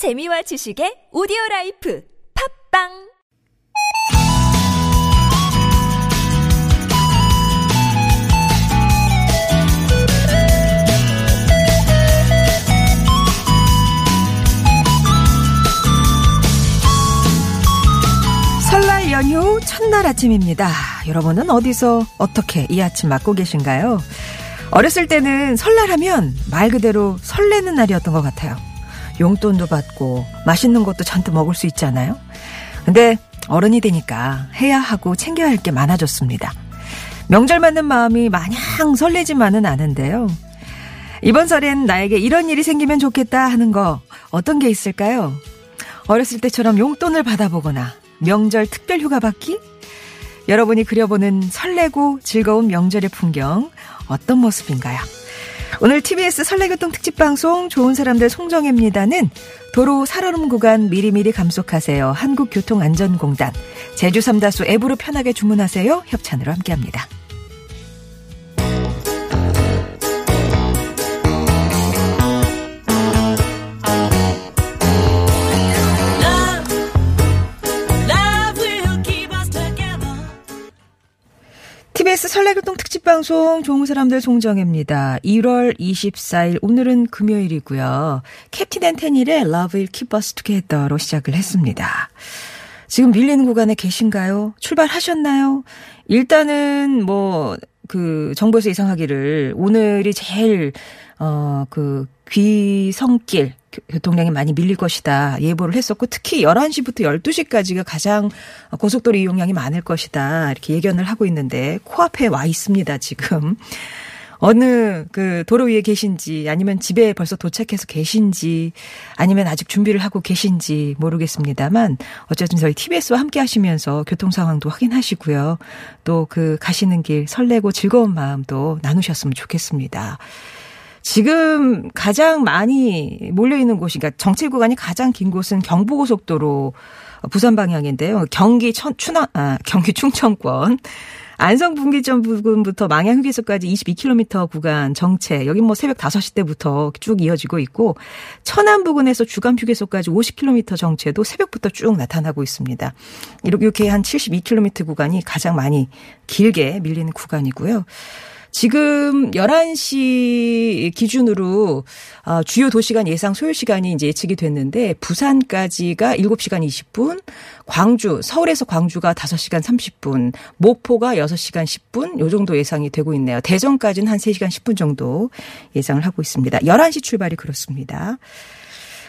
재미와 지식의 오디오 life 팟빵 설날 연휴 첫날 아침입니다. 여러분은 어디서 어떻게 이 아침 맞고 계신가요? 어렸을 때는 설날 하면 말 그대로 설레는 날이었던 것 같아요. 용돈도 받고 맛있는 것도 잔뜩 먹을 수 있잖아요. 근데 어른이 되니까 해야 하고 챙겨야 할 게 많아졌습니다. 명절 맞는 마음이 마냥 설레지만은 않은데요. 이번 설엔 나에게 이런 일이 생기면 좋겠다 하는 거 어떤 게 있을까요? 어렸을 때처럼 용돈을 받아보거나 명절 특별 휴가 받기? 여러분이 그려보는 설레고 즐거운 명절의 풍경 어떤 모습인가요? 오늘 TBS 설레교통 특집 방송 좋은 사람들 송정혜입니다는 도로 살얼음 구간 미리미리 감속하세요. 한국교통안전공단 제주 삼다수 앱으로 편하게 주문하세요. 협찬으로 함께합니다. 설레교통 특집 방송 좋은 사람들 송정혜입니다. 1월 24일 오늘은 금요일이고요. 캡틴 앤테닐의 Love Will Keep Us Together로 시작을 했습니다. 지금 밀리는 구간에 계신가요? 출발하셨나요? 일단은 뭐 그 정부에서 예상하기를 오늘이 제일 어 그 귀성길 교통량이 많이 밀릴 것이다 예보를 했었고 특히 11시부터 12시까지가 가장 고속도로 이용량이 많을 것이다 이렇게 예견을 하고 있는데 코앞에 와 있습니다 지금 어느 그 도로 위에 계신지 아니면 집에 벌써 도착해서 계신지 아니면 아직 준비를 하고 계신지 모르겠습니다만 어쨌든 저희 TBS와 함께 하시면서 교통 상황도 확인하시고요. 또 그 가시는 길 설레고 즐거운 마음도 나누셨으면 좋겠습니다. 지금 가장 많이 몰려있는 곳이, 그러니까 정체 구간이 가장 긴 곳은 경부고속도로 부산 방향인데요. 경기 천, 추나, 아, 경기 충청권. 안성 분기점 부근부터 망양 휴게소까지 22km 구간 정체. 여기 뭐 새벽 5시 때부터 쭉 이어지고 있고 천안 부근에서 주감 휴게소까지 50km 정체도 새벽부터 쭉 나타나고 있습니다. 이렇게 한 72km 구간이 가장 많이 길게 밀리는 구간이고요. 지금 11시 기준으로 어, 주요 도시간 예상 소요 시간이 이제 예측이 됐는데 부산까지가 7시간 20분, 광주, 서울에서 광주가 5시간 30분, 목포가 6시간 10분 요 정도 예상이 되고 있네요. 대전까지는 한 3시간 10분 정도 예상을 하고 있습니다. 11시 출발이 그렇습니다.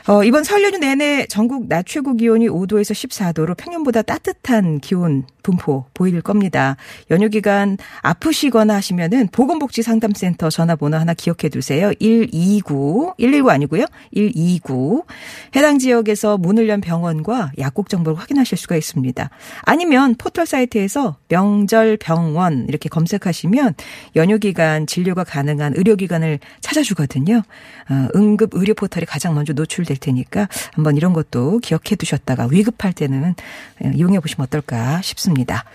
어, 이번 설 연휴 내내 전국 낮 최고 기온이 5도에서 14도로 평년보다 따뜻한 기온 분포 보일 겁니다. 연휴 기간 아프시거나 하시면은 보건복지 상담센터 전화번호 하나 기억해 두세요. 129, 119 아니고요. 129. 해당 지역에서 문을 연 병원과 약국 정보를 확인하실 수가 있습니다. 아니면 포털 사이트에서 명절 병원 이렇게 검색하시면 연휴 기간 진료가 가능한 의료기관을 찾아주거든요. 어, 응급 의료 포털이 가장 먼저 노출 될 테니까 한번 이런 것도 기억해 두셨다가 위급할 때는 이용해 보시면 어떨까 싶습니다.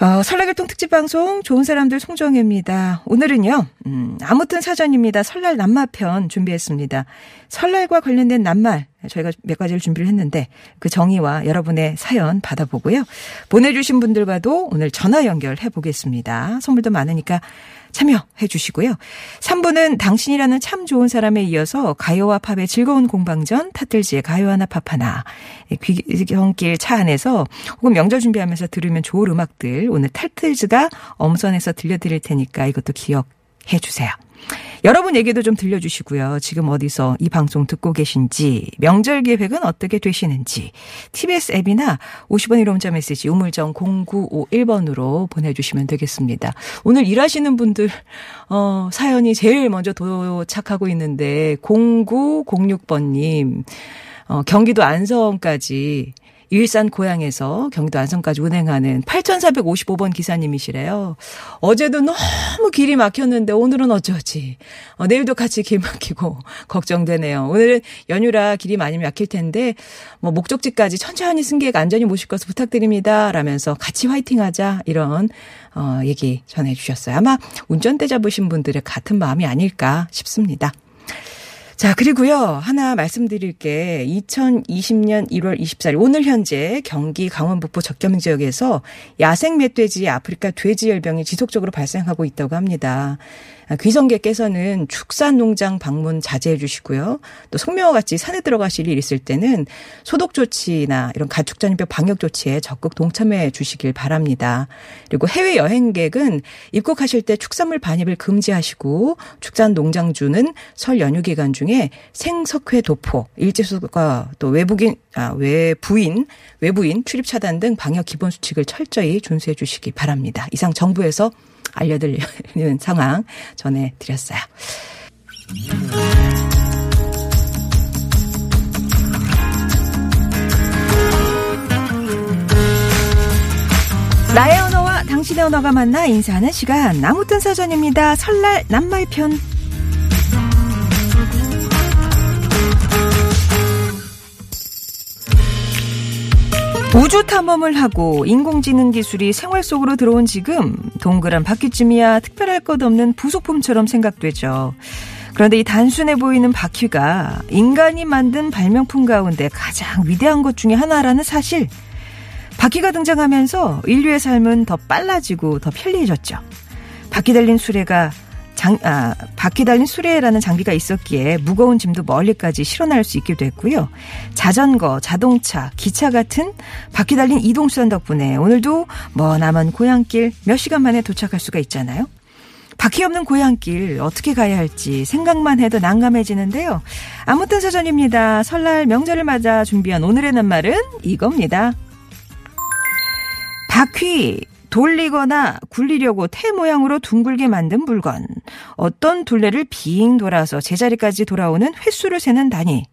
어, 설날교통 특집 방송 좋은 사람들 송정혜입니다. 오늘은요, 음, 아무튼 사전입니다. 설날 낱말편 준비했습니다. 설날과 관련된 낱말 저희가 몇 가지를 준비를 했는데 그 정의와 여러분의 사연 받아보고요. 보내주신 분들과도 오늘 전화 연결해 보겠습니다. 선물도 많으니까 참여해 주시고요. 3부는 당신이라는 참 좋은 사람에 이어서 가요와 팝의 즐거운 공방전 타틀즈의 가요 하나 팝 하나 귀경길 차 안에서 혹은 명절 준비하면서 들으면 좋을 음악들 오늘 타틀즈가 엄선해서 들려드릴 테니까 이것도 기억해 주세요. 여러분 얘기도 좀 들려주시고요. 지금 어디서 이 방송 듣고 계신지, 명절 계획은 어떻게 되시는지, TBS 앱이나 50원 1호 문자 메시지 우물정 0951번으로 보내주시면 되겠습니다. 오늘 일하시는 분들, 어, 사연이 제일 먼저 도착하고 있는데, 0906번님, 어, 경기도 안성까지 일산 고향에서 경기도 안성까지 운행하는 8455번 기사님이시래요. 어제도 너무 길이 막혔는데 오늘은 어쩌지. 어, 내일도 같이 길 막히고 걱정되네요. 오늘은 연휴라 길이 많이 막힐 텐데 뭐 목적지까지 천천히 승객 안전히 모실 것을 부탁드립니다. 라면서 같이 화이팅 하자 이런 어, 얘기 전해 주셨어요. 아마 운전대 잡으신 분들의 같은 마음이 아닐까 싶습니다. 자, 그리고요, 하나 말씀드릴 게 2020년 1월 24일 오늘 현재 경기 강원 북부 적경 지역에서 야생 멧돼지 아프리카 돼지 열병이 지속적으로 발생하고 있다고 합니다. 귀성객께서는 축산 농장 방문 자제해 주시고요. 또 성명과 같이 산에 들어가실 일 있을 때는 소독 조치나 이런 가축 전염병 방역 조치에 적극 동참해 주시길 바랍니다. 그리고 해외 여행객은 입국하실 때 축산물 반입을 금지하시고 축산 농장주는 설 연휴 기간 중에 생석회 도포, 일제소가 또 외국인 아, 외부인 외부인 출입 차단 등 방역 기본 수칙을 철저히 준수해 주시기 바랍니다. 이상 정부에서 알려드리는 상황 전해드렸어요. 나의 언어와 당신의 언어가 만나 인사하는 시간 나무뜬 사전입니다. 설날 낱말편 우주 탐험을 하고 인공지능 기술이 생활 속으로 들어온 지금 동그란 바퀴쯤이야 특별할 것 없는 부속품처럼 생각되죠. 그런데 이 단순해 보이는 바퀴가 인간이 만든 발명품 가운데 가장 위대한 것 중에 하나라는 사실. 바퀴가 등장하면서 인류의 삶은 더 빨라지고 더 편리해졌죠. 바퀴 달린 수레가 장, 아, 바퀴 달린 수레라는 장비가 있었기에 무거운 짐도 멀리까지 실어날 수 있게 됐고요. 자전거, 자동차, 기차 같은 바퀴 달린 이동수단 덕분에 오늘도 머나먼 고향길 몇 시간 만에 도착할 수가 있잖아요. 바퀴 없는 고향길 어떻게 가야 할지 생각만 해도 난감해지는데요. 아무튼 사전입니다. 설날 명절을 맞아 준비한 오늘의 낱말은 이겁니다. 바퀴 돌리거나 굴리려고 태 모양으로 둥글게 만든 물건. 어떤 둘레를 빙 돌아서 제자리까지 돌아오는 횟수를 세는 단위.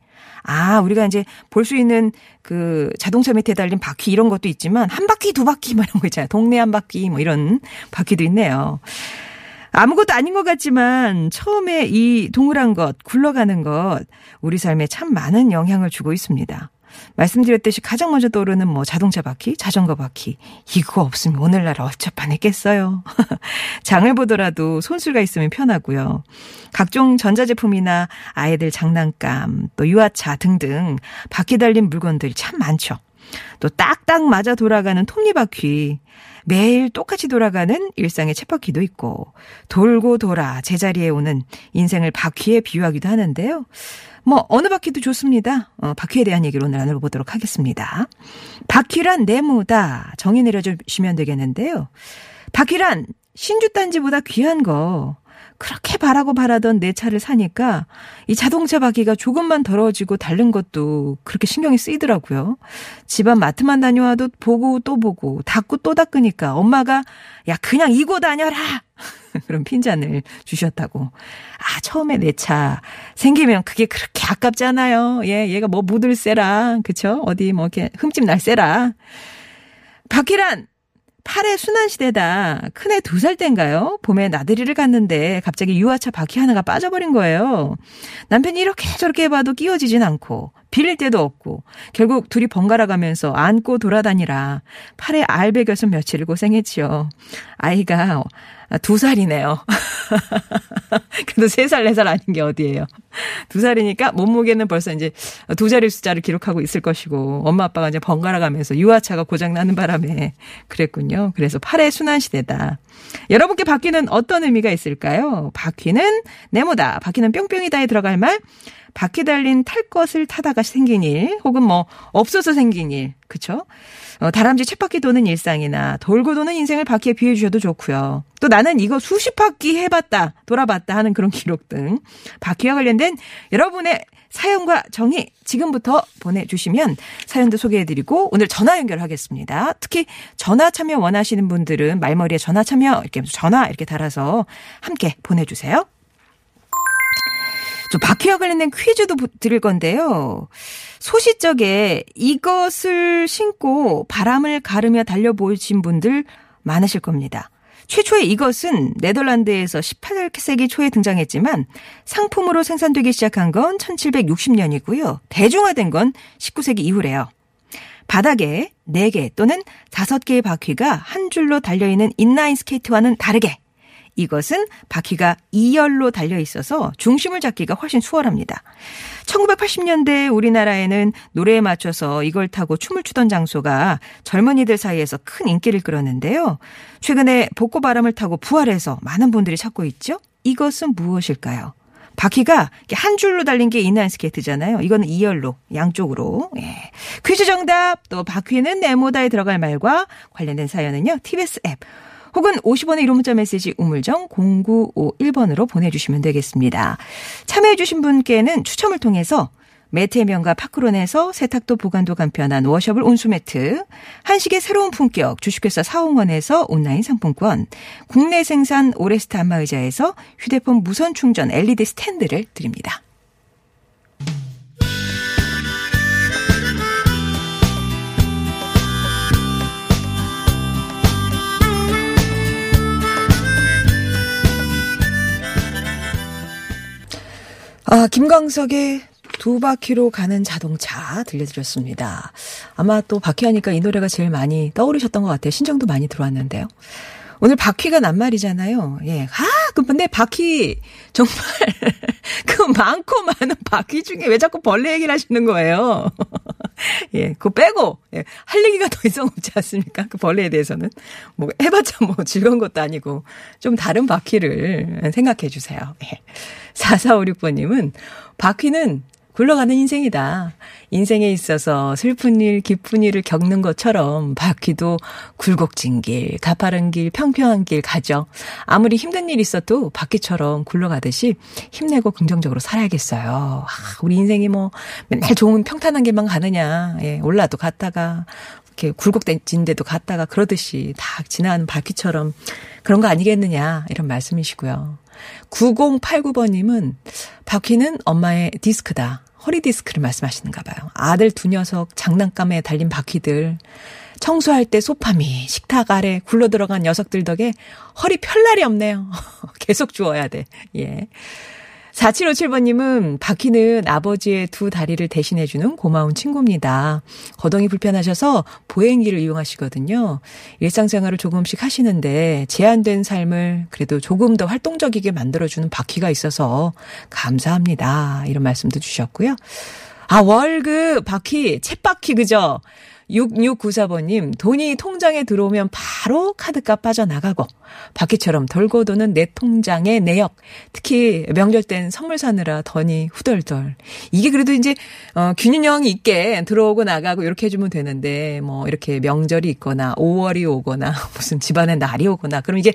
아, 우리가 이제 볼 수 있는 그 자동차 밑에 달린 바퀴 이런 것도 있지만 한 바퀴, 두 바퀴 뭐 이런 거 있잖아요. 동네 한 바퀴 뭐 이런 바퀴도 있네요. 아무것도 아닌 것 같지만 처음에 이 동그란 것, 굴러가는 것 우리 삶에 참 많은 영향을 주고 있습니다. 말씀드렸듯이 가장 먼저 떠오르는 뭐 자동차 바퀴, 자전거 바퀴. 이거 없으면 오늘날 어쩔 뻔했겠어요. 장을 보더라도 손수가 있으면 편하고요. 각종 전자제품이나 아이들 장난감, 또 유아차 등등 바퀴 달린 물건들 참 많죠. 또 딱딱 맞아 돌아가는 톱니바퀴. 매일 똑같이 돌아가는 일상의 쳇바퀴도 있고 돌고 돌아 제자리에 오는 인생을 바퀴에 비유하기도 하는데요. 뭐 어느 바퀴도 좋습니다. 어, 바퀴에 대한 얘기를 오늘 나눠보도록 하겠습니다. 바퀴란 네모다 정의 내려주시면 되겠는데요. 바퀴란 신주단지보다 귀한 거 그렇게 바라고 바라던 내 차를 사니까 이 자동차 바퀴가 조금만 더러워지고 다른 것도 그렇게 신경이 쓰이더라고요. 집안 마트만 다녀와도 보고 또 보고 닦고 또 닦으니까 엄마가 야 그냥 이고 다녀라 그런 핀잔을 주셨다고. 아 처음에 내 차 생기면 그게 그렇게 아깝잖아요. 예 얘가 뭐 묻을 세라 그쵸 어디 뭐 이렇게 흠집 날 세라. 바퀴란 팔의 순환 시대다. 큰애 두살 땐가요? 봄에 나들이를 갔는데 갑자기 유아차 바퀴 하나가 빠져버린 거예요. 남편이 이렇게 저렇게 해봐도 끼워지진 않고 빌릴 데도 없고 결국 둘이 번갈아 가면서 안고 돌아다니라 팔에 알배겨서 며칠을 고생했지요. 아이가 두 살이네요. 그래도 세 살, 네 살 아닌 게 어디예요. 두 살이니까 몸무게는 벌써 이제 두 자리 숫자를 기록하고 있을 것이고 엄마 아빠가 이제 번갈아 가면서 유아차가 고장 나는 바람에 그랬군요. 그래서 팔의 순환 시대다. 여러분께 바퀴는 어떤 의미가 있을까요? 바퀴는 네모다. 바퀴는 뿅뿅이다에 들어갈 말. 바퀴 달린 탈 것을 타다가 생긴 일, 혹은 뭐 없어서 생긴 일, 그쵸? 어, 다람쥐 쳇바퀴 도는 일상이나 돌고 도는 인생을 바퀴에 비해 주셔도 좋고요. 또 나는 이거 수십 바퀴 해봤다, 돌아봤다 하는 그런 기록 등 바퀴와 관련된 여러분의 사연과 정의 지금부터 보내주시면 사연도 소개해드리고 오늘 전화 연결하겠습니다. 특히 전화 참여 원하시는 분들은 말머리에 전화 참여 이렇게 전화 이렇게 달아서 함께 보내주세요. 좀 바퀴와 관련된 퀴즈도 드릴 건데요. 소시적에 이것을 신고 바람을 가르며 달려보신 분들 많으실 겁니다. 최초의 이것은 네덜란드에서 18세기 초에 등장했지만 상품으로 생산되기 시작한 건 1760년이고요. 대중화된 건 19세기 이후래요. 바닥에 4개 또는 5개의 바퀴가 한 줄로 달려있는 인라인 스케이트와는 다르게 이것은 바퀴가 2열로 달려 있어서 중심을 잡기가 훨씬 수월합니다. 1980년대 우리나라에는 노래에 맞춰서 이걸 타고 춤을 추던 장소가 젊은이들 사이에서 큰 인기를 끌었는데요. 최근에 복고 바람을 타고 부활해서 많은 분들이 찾고 있죠. 이것은 무엇일까요? 바퀴가 한 줄로 달린 게 인라인 스케이트잖아요. 이거는 2열로 양쪽으로. 예. 퀴즈 정답 또 바퀴는 네모다에 들어갈 말과 관련된 사연은요. TBS 앱 혹은 50원의 유료 문자 메시지 우물정 0951번으로 보내주시면 되겠습니다. 참여해주신 분께는 추첨을 통해서 매트의 명가 파크론에서 세탁도 보관도 간편한 washable 온수매트, 한식의 새로운 품격 주식회사 사홍원에서 온라인 상품권, 국내 생산 오레스트 안마의자에서 휴대폰 무선 충전 LED 스탠드를 드립니다. 아, 김광석의 두 바퀴로 가는 자동차 들려드렸습니다. 아마 또 바퀴 하니까 이 노래가 제일 많이 떠오르셨던 것 같아요. 신청도 많이 들어왔는데요. 오늘 바퀴가 낱말이잖아요. 예. 아, 그, 근데 바퀴, 정말, 그 많고 많은 바퀴 중에 왜 자꾸 벌레 얘기를 하시는 거예요? 예, 그거 빼고, 예, 할 얘기가 더 이상 없지 않습니까? 그 벌레에 대해서는. 뭐, 해봤자 뭐 즐거운 것도 아니고, 좀 다른 바퀴를 생각해 주세요. 예. 4456번님은, 바퀴는 굴러가는 인생이다. 인생에 있어서 슬픈 일, 기쁜 일을 겪는 것처럼 바퀴도 굴곡진 길, 가파른 길, 평평한 길 가죠. 아무리 힘든 일 있어도 바퀴처럼 굴러가듯이 힘내고 긍정적으로 살아야겠어요. 아, 우리 인생이 뭐 맨날 좋은 평탄한 길만 가느냐. 예, 올라도 갔다가 이렇게 굴곡진 데도 갔다가 그러듯이 다 지나가는 바퀴처럼 그런 거 아니겠느냐. 이런 말씀이시고요. 9089번님은 바퀴는 엄마의 디스크다. 허리 디스크를 말씀하시는가 봐요. 아들 두 녀석 장난감에 달린 바퀴들. 청소할 때 소파미, 식탁 아래 굴러 들어간 녀석들 덕에 허리 펼 날이 없네요. 계속 주워야 돼. 예. 4757번님은 바퀴는 아버지의 두 다리를 대신해주는 고마운 친구입니다. 거동이 불편하셔서 보행기를 이용하시거든요. 일상생활을 조금씩 하시는데 제한된 삶을 그래도 조금 더 활동적이게 만들어주는 바퀴가 있어서 감사합니다. 이런 말씀도 주셨고요. 아, 월급, 바퀴, 챗바퀴, 그죠? 6694번님, 돈이 통장에 들어오면 바로 카드값 빠져나가고, 바퀴처럼 돌고 도는 내 통장의 내역, 특히 명절 땐 선물 사느라 돈이 후덜덜. 이게 그래도 이제, 어, 균형이 있게 들어오고 나가고 이렇게 해주면 되는데, 뭐, 이렇게 명절이 있거나, 5월이 오거나, 무슨 집안에 날이 오거나, 그럼 이게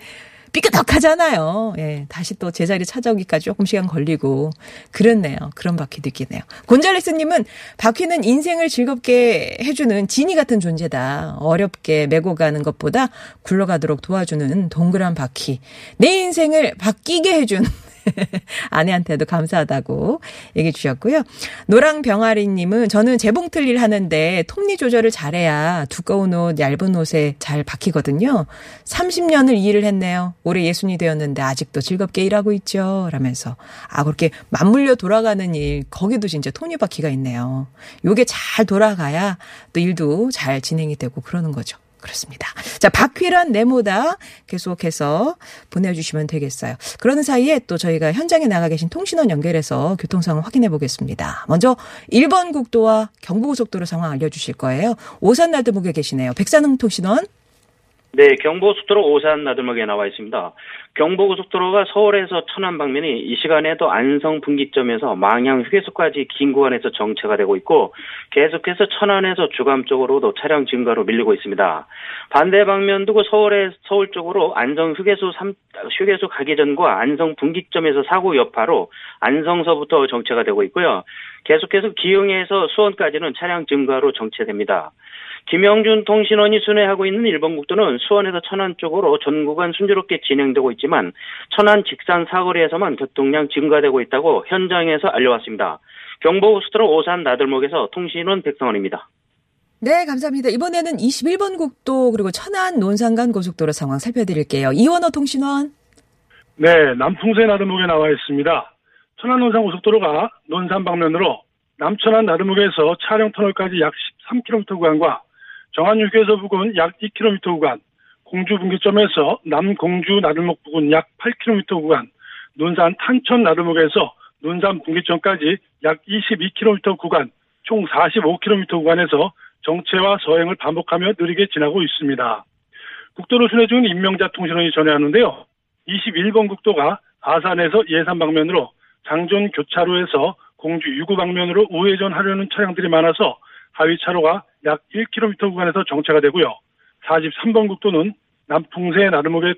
삐끗덕하잖아요. 예, 다시 또 제자리 찾아오기까지 조금 시간 걸리고 그렇네요. 그런 바퀴도 있겠네요. 곤잘레스님은 바퀴는 인생을 즐겁게 해주는 지니 같은 존재다. 어렵게 메고 가는 것보다 굴러가도록 도와주는 동그란 바퀴. 내 인생을 바뀌게 해준 아내한테도 감사하다고 얘기해 주셨고요. 노랑 병아리님은 저는 재봉틀 일 하는데 톱니 조절을 잘해야 두꺼운 옷, 얇은 옷에 잘 박히거든요. 30년을 일을 했네요. 올해 예순이 되었는데 아직도 즐겁게 일하고 있죠. 라면서. 아, 그렇게 맞물려 돌아가는 일, 거기도 진짜 톱니 바퀴가 있네요. 요게 잘 돌아가야 또 일도 잘 진행이 되고 그러는 거죠. 그렇습니다. 자, 박휘란 네모다 계속해서 보내주시면 되겠어요. 그러는 사이에 또 저희가 현장에 나가 계신 통신원 연결해서 교통 상황 확인해 보겠습니다. 먼저 1번 국도와 경부고속도로 상황 알려주실 거예요. 오산 나들목에 계시네요. 백산흥 통신원. 네, 경부고속도로 오산 나들목에 나와 있습니다. 경부고속도로가 서울에서 천안 방면이 이 시간에도 안성 분기점에서 망양 휴게소까지 긴 구간에서 정체가 되고 있고 계속해서 천안에서 주감 쪽으로도 차량 증가로 밀리고 있습니다. 반대 방면도 그 서울에 서울 쪽으로 안성 휴게소 3 휴게소 가기 전과 안성 분기점에서 사고 여파로 안성서부터 정체가 되고 있고요. 계속해서 기흥에서 수원까지는 차량 증가로 정체됩니다. 김영준 통신원이 순회하고 있는 일본 국도는 수원에서 천안 쪽으로 전 구간 순조롭게 진행되고 있지만 천안 직산 사거리에서만 교통량 증가되고 있다고 현장에서 알려왔습니다. 경부고속도로 오산 나들목에서 통신원 백성원입니다. 네, 감사합니다. 이번에는 21번 국도 그리고 천안 논산간 고속도로 상황 살펴드릴게요. 이원호 통신원. 네, 남풍세 나들목에 나와 있습니다. 천안 논산 고속도로가 논산 방면으로 남천안 나들목에서 차량 터널까지 약 13km 구간과 정안휴게소 부근 약 2km 구간, 공주 분기점에서 남공주 나들목 부근 약 8km 구간, 논산 탄천 나들목에서 논산 분기점까지 약 22km 구간, 총 45km 구간에서 정체와 서행을 반복하며 느리게 지나고 있습니다. 국도를 순회 중인 임명자 통신원이 전해하는데요. 21번 국도가 아산에서 예산 방면으로 장존 교차로에서 공주 유구 방면으로 우회전하려는 차량들이 많아서 하위 차로가 약 1km 구간에서 정체가 되고요. 43번 국도는 남풍새 나들목의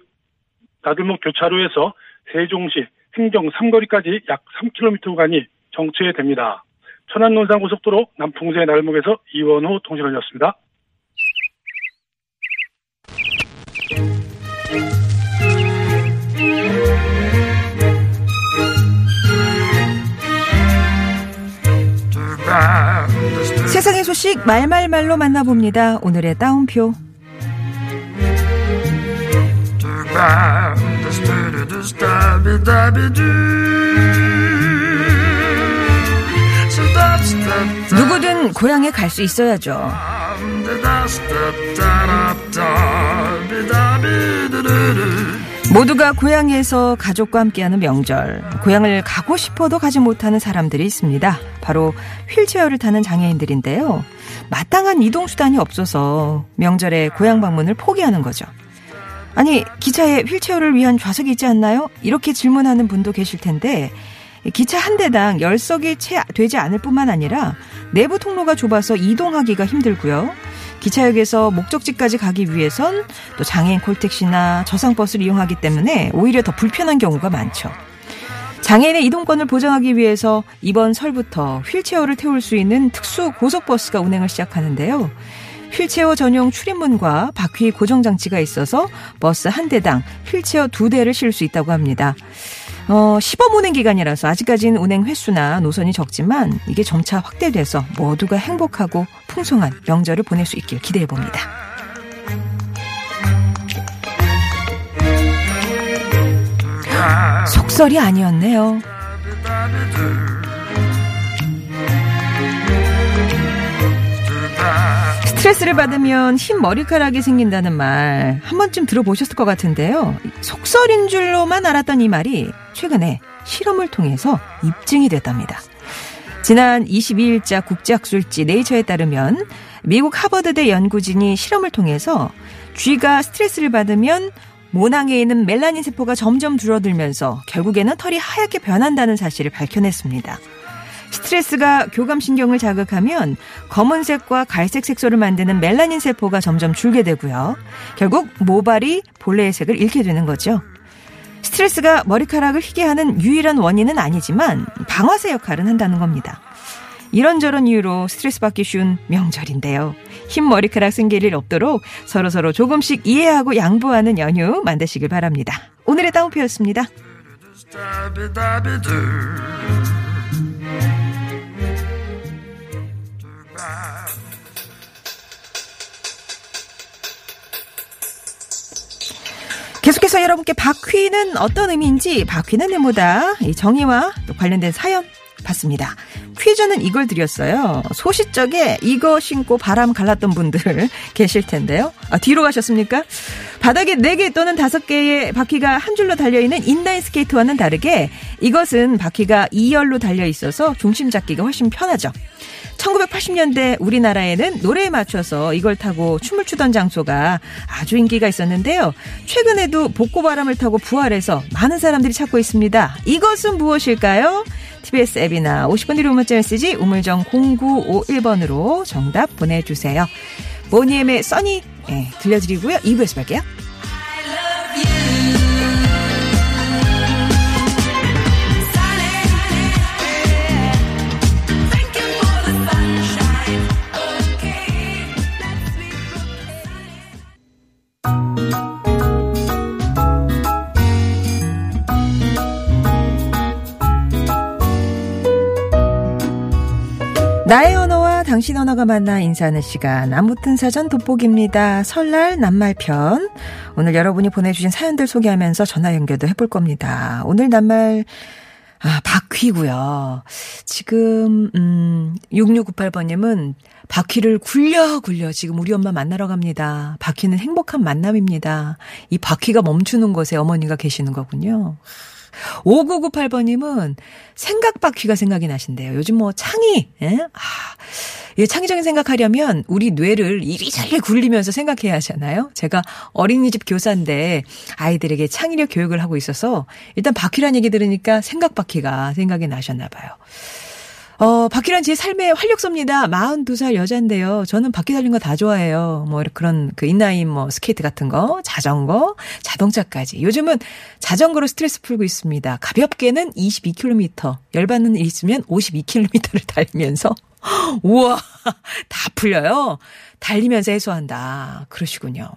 나들목 교차로에서 세종시 행정 3거리까지 약 3km 구간이 정체됩니다. 천안 논산 고속도로 남풍새 나들목에서 이원호 통신원이었습니다. 세상의 소식 말말말로 만나봅니다. 오늘의 따옴표. 누구든 고향에 갈 수 있어야죠. 모두가 고향에서 가족과 함께하는 명절. 고향을 가고 싶어도 가지 못하는 사람들이 있습니다. 바로 휠체어를 타는 장애인들인데요. 마땅한 이동수단이 없어서 명절에 고향 방문을 포기하는 거죠. 아니, 기차에 휠체어를 위한 좌석이 있지 않나요? 이렇게 질문하는 분도 계실 텐데, 기차 한 대당 10석이 채 되지 않을 뿐만 아니라 내부 통로가 좁아서 이동하기가 힘들고요. 기차역에서 목적지까지 가기 위해선 또 장애인 콜택시나 저상버스를 이용하기 때문에 오히려 더 불편한 경우가 많죠. 장애인의 이동권을 보장하기 위해서 이번 설부터 휠체어를 태울 수 있는 특수 고속버스가 운행을 시작하는데요. 휠체어 전용 출입문과 바퀴 고정 장치가 있어서 버스 한 대당 휠체어 두 대를 실 수 있다고 합니다. 어, 시범 운행 기간이라서 아직까지는 운행 횟수나 노선이 적지만 이게 점차 확대돼서 모두가 행복하고 풍성한 명절을 보낼 수 있길 기대해 봅니다. 속설이 아니었네요. 스트레스를 받으면 흰 머리카락이 생긴다는 말 한 번쯤 들어보셨을 것 같은데요. 속설인 줄로만 알았던 이 말이 최근에 실험을 통해서 입증이 됐답니다. 지난 22일자 국제학술지 네이처에 따르면 미국 하버드대 연구진이 실험을 통해서 쥐가 스트레스를 받으면 모낭에 있는 멜라닌 세포가 점점 줄어들면서 결국에는 털이 하얗게 변한다는 사실을 밝혀냈습니다. 스트레스가 교감신경을 자극하면 검은색과 갈색 색소를 만드는 멜라닌 세포가 점점 줄게 되고요. 결국 모발이 본래의 색을 잃게 되는 거죠. 스트레스가 머리카락을 희게 하는 유일한 원인은 아니지만 방아쇠 역할은 한다는 겁니다. 이런저런 이유로 스트레스 받기 쉬운 명절인데요. 흰 머리카락 생길 일 없도록 서로서로 조금씩 이해하고 양보하는 연휴 만드시길 바랍니다. 오늘의 따옴표였습니다. 계속해서 여러분께 바퀴는 어떤 의미인지 바퀴는 네모다 이 정의와 또 관련된 사연 봤습니다. 퀴즈는 이걸 드렸어요. 소시적에 이거 신고 바람 갈랐던 분들 계실 텐데요. 아, 뒤로 가셨습니까? 바닥에 4개 또는 5개의 바퀴가 한 줄로 달려있는 인라인 스케이트와는 다르게 이것은 바퀴가 2열로 달려 있어서 중심 잡기가 훨씬 편하죠. 1980년대 우리나라에는 노래에 맞춰서 이걸 타고 춤을 추던 장소가 아주 인기가 있었는데요. 최근에도 복고바람을 타고 부활해서 많은 사람들이 찾고 있습니다. 이것은 무엇일까요? TBS 앱이나 50번 유료 문자 메시지 우물정 0951번으로 정답 보내주세요. 모니엠의 써니 네, 들려드리고요. 2부에서 뵐게요. 당신 언어가 만나 인사하는 시간 아무튼 사전 돋보기입니다. 설날 낱말편 오늘 여러분이 보내주신 사연들 소개하면서 전화 연결도 해볼 겁니다. 오늘 낱말 아, 바퀴고요. 지금 음 6698번님은 바퀴를 굴려 굴려 지금 우리 엄마 만나러 갑니다. 바퀴는 행복한 만남입니다. 이 바퀴가 멈추는 곳에 어머니가 계시는 거군요. 5998번님은 생각 바퀴가 생각이 나신대요. 요즘 뭐 창의, 예? 아, 예, 창의적인 생각하려면 우리 뇌를 이리저리 굴리면서 생각해야 하잖아요. 제가 어린이집 교사인데 아이들에게 창의력 교육을 하고 있어서 일단 바퀴란 얘기 들으니까 생각 바퀴가 생각이 나셨나 봐요. 어, 바퀴란 제 삶의 활력소입니다. 42살 여자인데요. 저는 바퀴 달린 거 다 좋아해요. 뭐, 그런 그 인라인 뭐 스케이트 같은 거, 자전거, 자동차까지. 요즘은 자전거로 스트레스 풀고 있습니다. 가볍게는 22km, 열받는 일 있으면 52km를 달리면서 우와, 다 풀려요. 달리면서 해소한다. 그러시군요.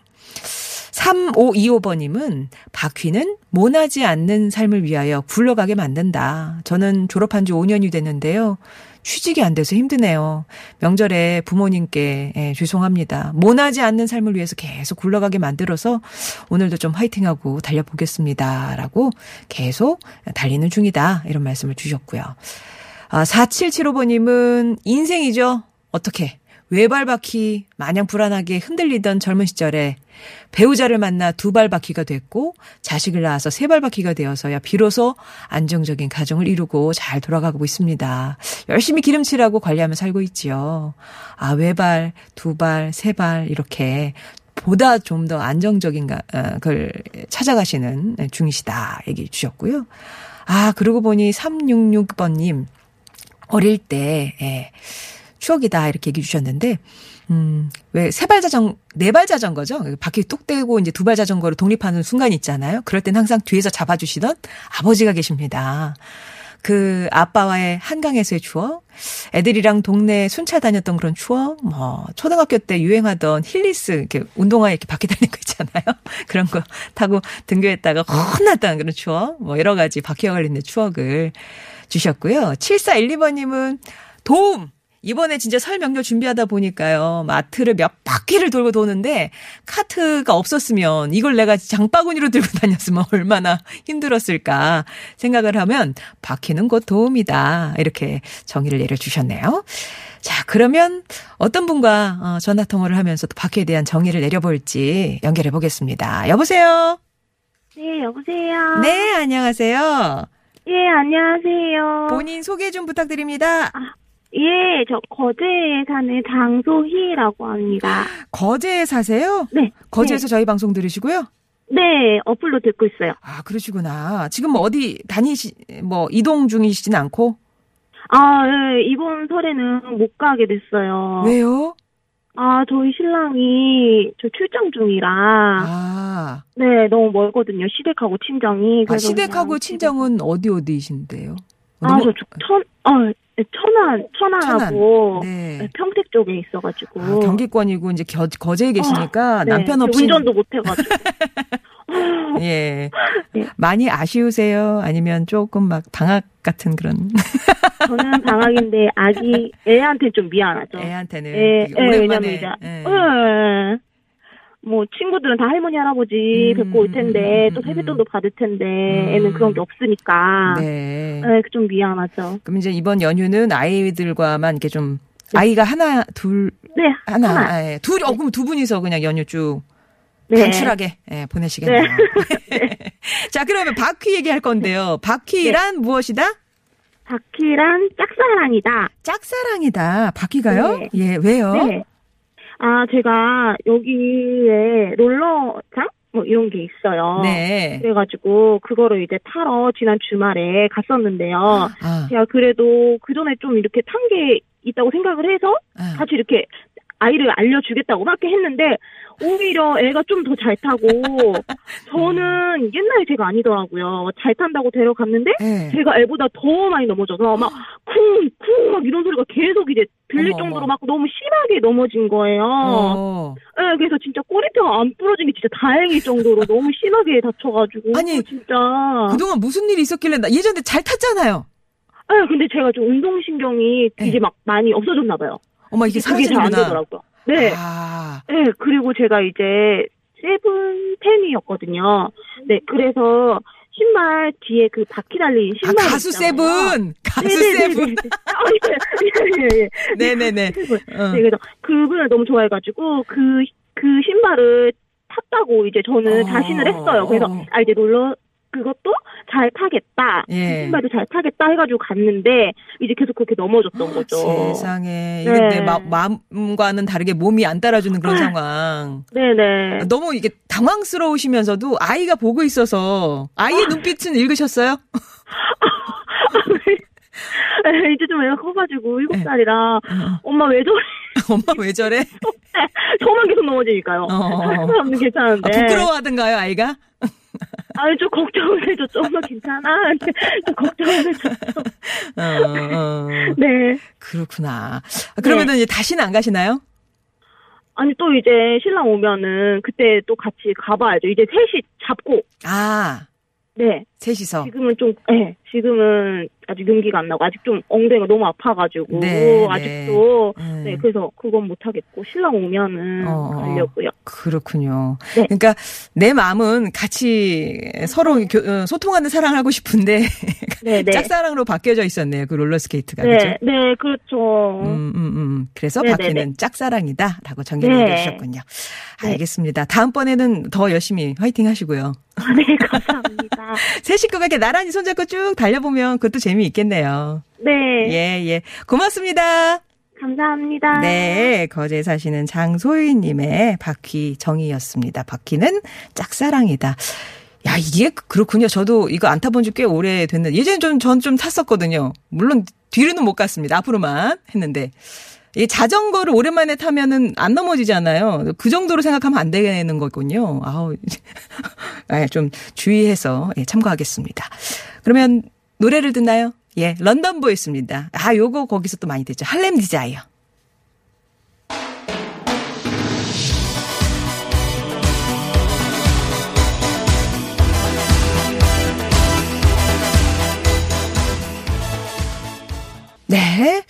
3525번님은 바퀴는 모나지 않는 삶을 위하여 굴러가게 만든다. 저는 졸업한 지 5년이 됐는데요. 취직이 안 돼서 힘드네요. 명절에 부모님께 예, 죄송합니다. 모나지 않는 삶을 위해서 계속 굴러가게 만들어서 오늘도 좀 화이팅하고 달려보겠습니다. 라고 계속 달리는 중이다. 이런 말씀을 주셨고요. 아, 4775번님은 인생이죠. 어떻게? 외발바퀴 마냥 불안하게 흔들리던 젊은 시절에 배우자를 만나 두 발바퀴가 됐고 자식을 낳아서 세 발바퀴가 되어서야 비로소 안정적인 가정을 이루고 잘 돌아가고 있습니다. 열심히 기름칠하고 관리하며 살고 있지요. 아, 외발, 두 발, 세 발 이렇게 보다 좀 더 안정적인 걸 찾아가시는 중이시다 얘기 주셨고요. 아, 그러고 보니 366번님 어릴 때, 예. 추억이다 이렇게 얘기해 주셨는데 음, 왜 세발 자전 네발 자전거죠. 바퀴 뚝 떼고 이제 두 발 자전거로 독립하는 순간 있잖아요. 그럴 땐 항상 뒤에서 잡아 주시던 아버지가 계십니다. 그 아빠와의 한강에서의 추억, 애들이랑 동네 순찰 다녔던 그런 추억, 뭐 초등학교 때 유행하던 힐리스 이렇게 운동화 이렇게 바퀴 달린 거 있잖아요. 그런 거 타고 등교했다가 혼났다는 그런 추억, 뭐 여러 가지 바퀴와 관련된 추억을 주셨고요. 7412번님은 도움! 이번에 진짜 설 명절 준비하다 보니까요. 마트를 몇 바퀴를 돌고 도는데 카트가 없었으면 이걸 내가 장바구니로 들고 다녔으면 얼마나 힘들었을까 생각을 하면 바퀴는 곧 도움이다. 이렇게 정의를 내려주셨네요. 자, 그러면 어떤 분과 어, 전화 통화를 하면서 또 바퀴에 대한 정의를 내려볼지 연결해 보겠습니다. 여보세요? 네, 여보세요? 네, 안녕하세요. 예, 안녕하세요. 본인 소개 좀 부탁드립니다. 아, 예, 저 거제에 사는 장소희라고 합니다. 거제에 사세요? 네. 거제에서 저희 방송 들으시고요? 네, 어플로 듣고 있어요. 아, 그러시구나. 지금 뭐 어디 다니시, 뭐 이동 중이시진 않고? 아, 예, 이번 설에는 못 가게 됐어요. 왜요? 아, 저희 신랑이 저 출장 중이라. 아. 네, 너무 멀거든요. 시댁하고 친정이. 아, 시댁하고 친정은 어디 어디이신데요? 아, 너무- 저 천, 어, 천안, 천안하고 네. 네, 평택 쪽에 있어가지고. 아, 경기권이고 이제 겨, 거제에 계시니까 네, 남편 저 없이 운전도 못 해가지고. 예. 네. 많이 아쉬우세요? 아니면 조금 막 방학 같은 그런 저는 방학인데 아기 애한테 좀 미안하죠. 애한테는 예, 예, 오랜만에 왜냐면 이제, 예. 예. 뭐 친구들은 다 할머니 할아버지 음, 뵙고 올 텐데 음, 또 음, 세뱃돈도 받을 텐데 음. 애는 그런 게 없으니까 네. 예, 좀 미안하죠. 그럼 이제 이번 연휴는 아이들과만 이렇게 좀 아이가 하나 둘 네 하나, 하나. 아, 예. 둘, 어, 그럼 두 분이서 그냥 연휴 쭉 네. 단출하게 예, 보내시겠네요. 자, 그러면 바퀴 얘기할 건데요. 바퀴란 무엇이다? 바퀴란 짝사랑이다. 짝사랑이다. 바퀴가요? 네. 예, 왜요? 네. 아 제가 여기에 롤러장 뭐 이런 게 있어요. 네. 그래가지고 그거를 이제 타러 지난 주말에 갔었는데요. 아, 제가 그래도 그 전에 좀 이렇게 탄 게 있다고 생각을 해서 아. 같이 이렇게 아이를 알려주겠다고 막 이렇게 했는데 오히려 애가 좀 더 잘 타고 저는 옛날에 제가 아니더라고요. 잘 탄다고 데려갔는데 예. 제가 애보다 더 많이 넘어져서 막 쿵쿵 막 이런 소리가 계속 이제 들릴 어머, 정도로. 막 너무 심하게 넘어진 거예요. 어. 네, 그래서 진짜 꼬리뼈가 안 부러진 게 진짜 다행일 정도로 너무 심하게 다쳐가지고 아니, 진짜 그동안 무슨 일이 있었길래 나 예전에 잘 탔잖아요. 네, 근데 제가 좀 운동신경이 네. 이제 막 많이 없어졌나 봐요. 어머 이게 사라지는구나. 되더라고요. 네. 아, 네, 그리고 제가 이제 세븐텐이었거든요. 네, 그래서 신발 뒤에 그 바퀴 달린 아, 신발. 가수 있잖아요. 세븐! 가수 네네네네. 세븐! 아, 예, 예, 예. 네네네. 세븐. 어. 네, 그래서 그분을 너무 좋아해가지고 그, 그 신발을 탔다고 이제 저는 어. 자신을 했어요. 그래서 아 이제 놀러 그것도 잘 타겠다. 예. 그 신발도 잘 타겠다 해가지고 갔는데 이제 계속 그렇게 넘어졌던 거죠. 세상에. 이게 네. 내 마, 마음과는 다르게 몸이 안 따라주는 그런 상황. 네네. 너무 이게 당황스러우시면서도 아이가 보고 있어서 아이의 눈빛은 읽으셨어요? 이제 좀 애가 커가지고 일곱 네. 살이라 어. 엄마 왜 저래? 엄마 왜 저래? 저만 계속 넘어지니까요. 어. 사람은 괜찮은데. 아, 부끄러워하던가요, 아이가? 아니 좀 걱정을 해줬죠. 엄마 괜찮아. 좀 걱정을 해줬죠. 어, 어. 네. 그렇구나. 아, 그러면은 이제 다시는 안 가시나요? 아니 또 이제 신랑 오면은 그때 또 같이 가봐야죠. 이제 셋이 잡고 아, 네 셋이서. 지금은 좀 네, 지금은 아직 용기가 안 나고 아직 좀 엉덩이가 너무 아파가지고 네, 아직도 네. 네. 그래서 그건 못 하겠고 신랑 오면은 어, 어. 가려고요. 그렇군요. 네. 그러니까 내 마음은 같이 서로 교- 어, 소통하는 사랑을 하고 싶은데 네, 네. 짝사랑으로 바뀌어져 있었네요. 그 롤러스케이트가 네, 그죠? 네, 그렇죠. 음, 음, 음. 그래서 네, 네, 네. 짝사랑이다라고 정리를 네. 해주셨군요. 네. 알겠습니다. 다음번에는 더 열심히 화이팅 하시고요. 네, 감사합니다. 세 식구가 이렇게 나란히 손잡고 쭉 달려보면 그것도 재미 있겠네요. 네, 예, 예. 고맙습니다. 감사합니다. 네, 거제 사시는 장소희님의 바퀴 정의였습니다. 바퀴는 짝사랑이다. 야, 이게 그렇군요. 저도 이거 안 타본 지 꽤 오래 됐는데, 예전에 좀, 전 좀 탔었거든요. 물론 뒤로는 못 갔습니다. 앞으로만 했는데. 이 자전거를 오랜만에 타면은 안 넘어지잖아요. 그 정도로 생각하면 안 되는 거군요. 아우, 아, 좀 주의해서 예, 참고하겠습니다. 그러면 노래를 듣나요? 예, 런던 보이스입니다. 아, 요거 거기서 또 많이 듣죠. Harlem Desire. 네.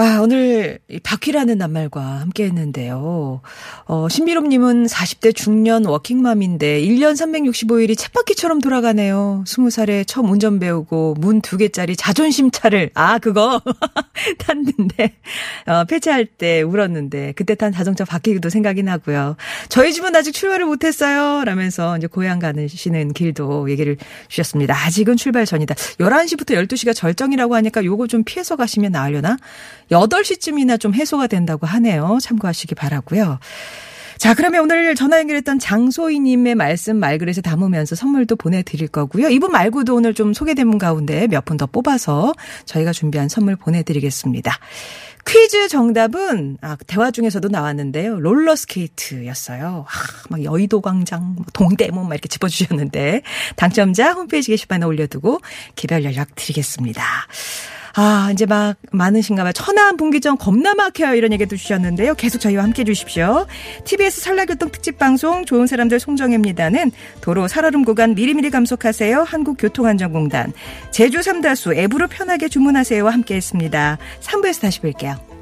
아, 오늘 이 바퀴라는 낱말과 함께 했는데요. 어, 신비롬님은 40대 중년 워킹맘인데 1년 365일이 쳇바퀴처럼 돌아가네요. 20살에 처음 운전 배우고 문 두 개짜리 자존심 차를, 아, 그거 탔는데, 어, 폐차할 때 울었는데, 그때 탄 자동차 바퀴도 생각이 나고요. 저희 집은 아직 출발을 못했어요. 라면서 이제 고향 가시는 길도 얘기를 주셨습니다. 아직은 출발 전이다. 11시부터 12시가 절정이라고 하니까 요거 좀 피해서 가시면 나으려나? 8시쯤이나 좀 해소가 된다고 하네요. 참고하시기 바라고요. 자, 그러면 오늘 전화 연결했던 장소희님의 말씀 말그릇에 담으면서 선물도 보내드릴 거고요. 이분 말고도 오늘 좀 소개된 분 가운데 몇 분 더 뽑아서 저희가 준비한 선물 보내드리겠습니다. 퀴즈 정답은 아, 대화 중에서도 나왔는데요. 롤러스케이트였어요. 아, 막 여의도 광장, 뭐 동대문 막 이렇게 짚어주셨는데 당첨자 홈페이지 게시판에 올려두고 개별 연락 드리겠습니다. 아, 이제 막 많으신가 봐요. 천안 분기점 겁나 막혀요. 이런 얘기도 주셨는데요. 계속 저희와 함께 해 주십시오. TBS 설날교통 특집 방송 좋은 사람들 송정혜입니다는 도로 살얼음 구간 미리미리 감속하세요. 한국교통안전공단 제주 삼다수 앱으로 편하게 주문하세요와 함께 했습니다. 3부에서 다시 뵐게요.